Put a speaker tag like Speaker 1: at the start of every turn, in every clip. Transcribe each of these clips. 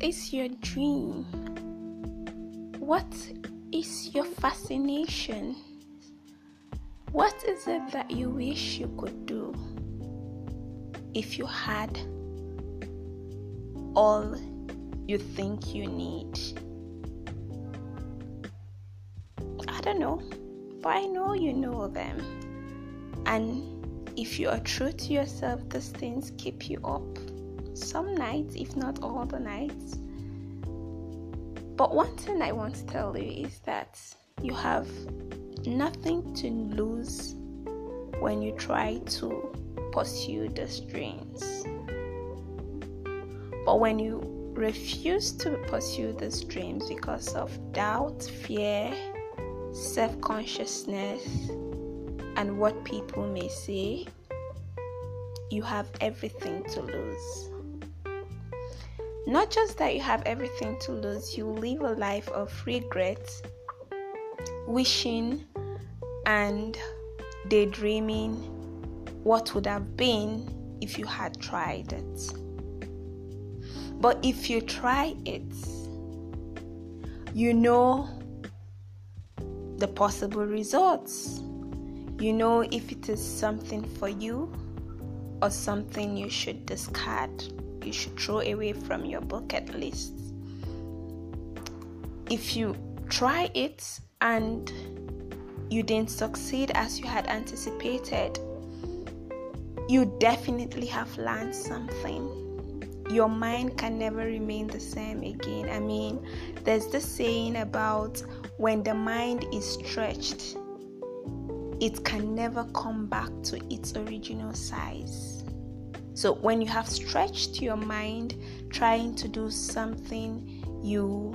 Speaker 1: is your dream? What is your fascination? What is it that you wish you could do if you had all you think you need? I don't know, but I know you know them. And if you are true to yourself, these things keep you up some nights, if not all the nights. But one thing I want to tell you is that you have nothing to lose when you try to pursue these dreams. But when you refuse to pursue these dreams because of doubt, fear, self consciousness, and what people may say, you have everything to lose. Not just that you have everything to lose, you live a life of regret, wishing, and daydreaming what would have been if you had tried it. But if you try it, you know the possible results. You know if it is something for you or something you should discard you should throw away from your bucket list. If you try it and you didn't succeed as you had anticipated, you definitely have learned something. Your mind can never remain the same again. I mean, there's this saying about when the mind is stretched, it can never come back to its original size. So, when you have stretched your mind trying to do something you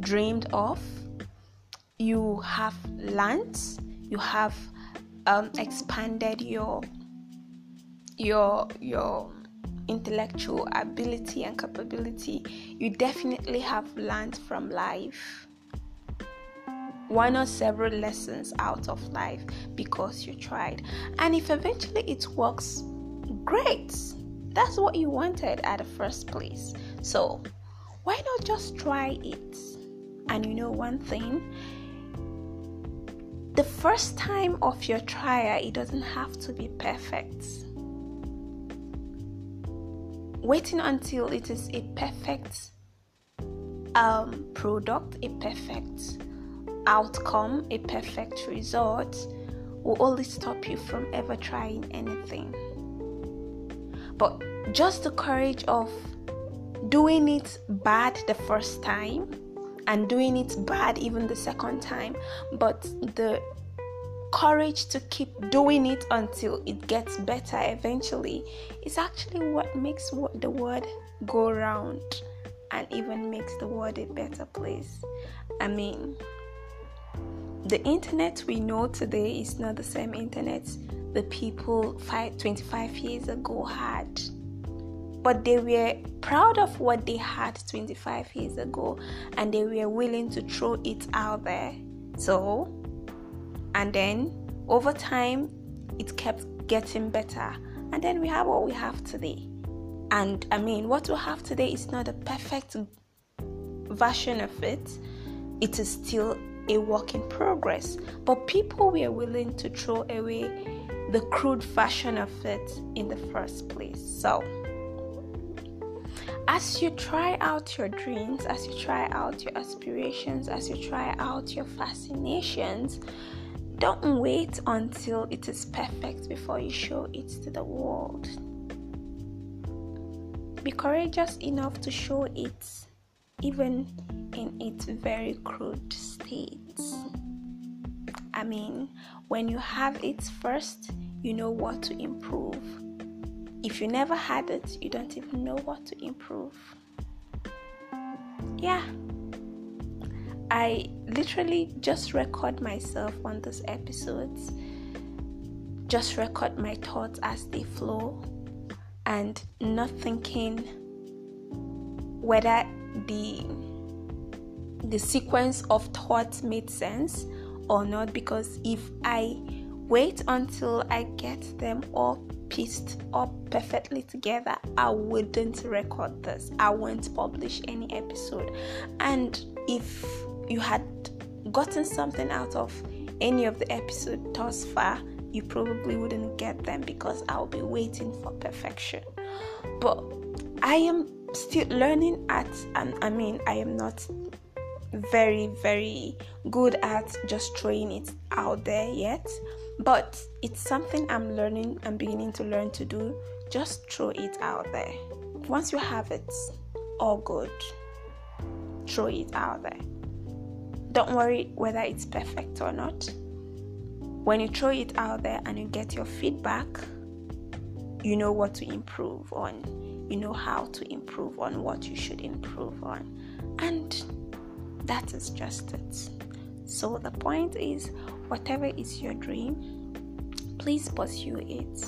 Speaker 1: dreamed of, you have learned, you have um, expanded your your your intellectual ability and capability, you definitely have learned from life one or several lessons out of life because you tried. And if eventually it works Great! That's what you wanted at the first place. So, why not just try it? And you know one thing? The first time of your trial, it doesn't have to be perfect. Waiting until it is a perfect um, product, a perfect outcome, a perfect result will only stop you from ever trying anything. But just the courage of doing it bad the first time and doing it bad even the second time, but the courage to keep doing it until it gets better eventually is actually what makes the world go round and even makes the world a better place. I mean, the internet we know today is not the same internet the people five, 25 years ago had. But they were proud of what they had 25 years ago and they were willing to throw it out there. So, and then over time, it kept getting better. And then we have what we have today. And I mean, what we have today is not a perfect version of it, it is still a work in progress. But people were willing to throw away the crude fashion of it in the first place. So, as you try out your dreams, as you try out your aspirations, as you try out your fascinations, don't wait until it is perfect before you show it to the world. Be courageous enough to show it even in its very crude state. I mean, when you have it first, you know what to improve. If you never had it, you don't even know what to improve. Yeah. I literally just record myself on these episodes, just record my thoughts as they flow, and not thinking whether the the sequence of thoughts made sense or not because if I wait until I get them all pieced up perfectly together, I wouldn't record this. I won't publish any episode. And if you had gotten something out of any of the episode thus far, you probably wouldn't get them because I'll be waiting for perfection. But I am still learning at, and I mean, I am not very, very good at just throwing it out there yet, but it's something I'm learning, I'm beginning to learn to do. Just throw it out there. Once you have it, all good, throw it out there. Don't worry whether it's perfect or not. When you throw it out there and you get your feedback, you know what to improve on. You know how to improve on what you should improve on. And that is just it. So the point is whatever is your dream, please pursue it.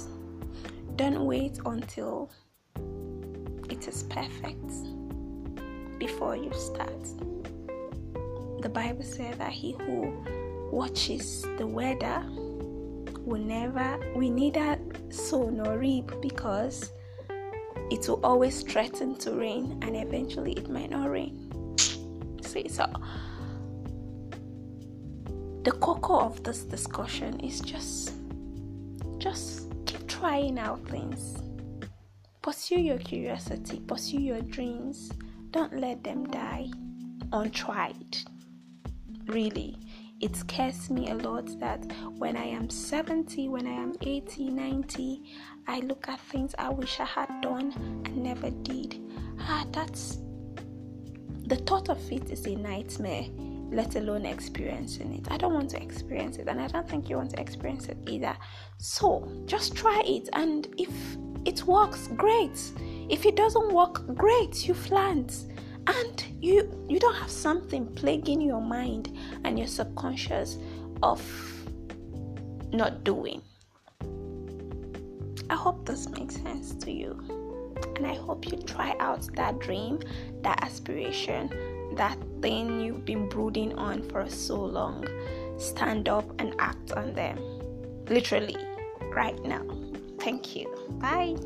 Speaker 1: Don't wait until it is perfect before you start. The Bible says that he who watches the weather will never, we neither sow nor reap because it will always threaten to rain and eventually it might not rain. See, so the cocoa of this discussion is just just keep trying out things. Pursue your curiosity pursue your dreams. Don't let them die untried. Really it scares me a lot that when I am 70, when I am 80, 90, I look at things I wish I had done and never did. Ah, that's the thought of it is a nightmare, let alone experiencing it. I don't want to experience it, and I don't think you want to experience it either. So just try it, and if it works, great. If it doesn't work, great. You've and you you don't have something plaguing your mind and your subconscious of not doing i hope this makes sense to you and i hope you try out that dream that aspiration that thing you've been brooding on for so long. Stand up and act on them. Literally right now. Thank you. Bye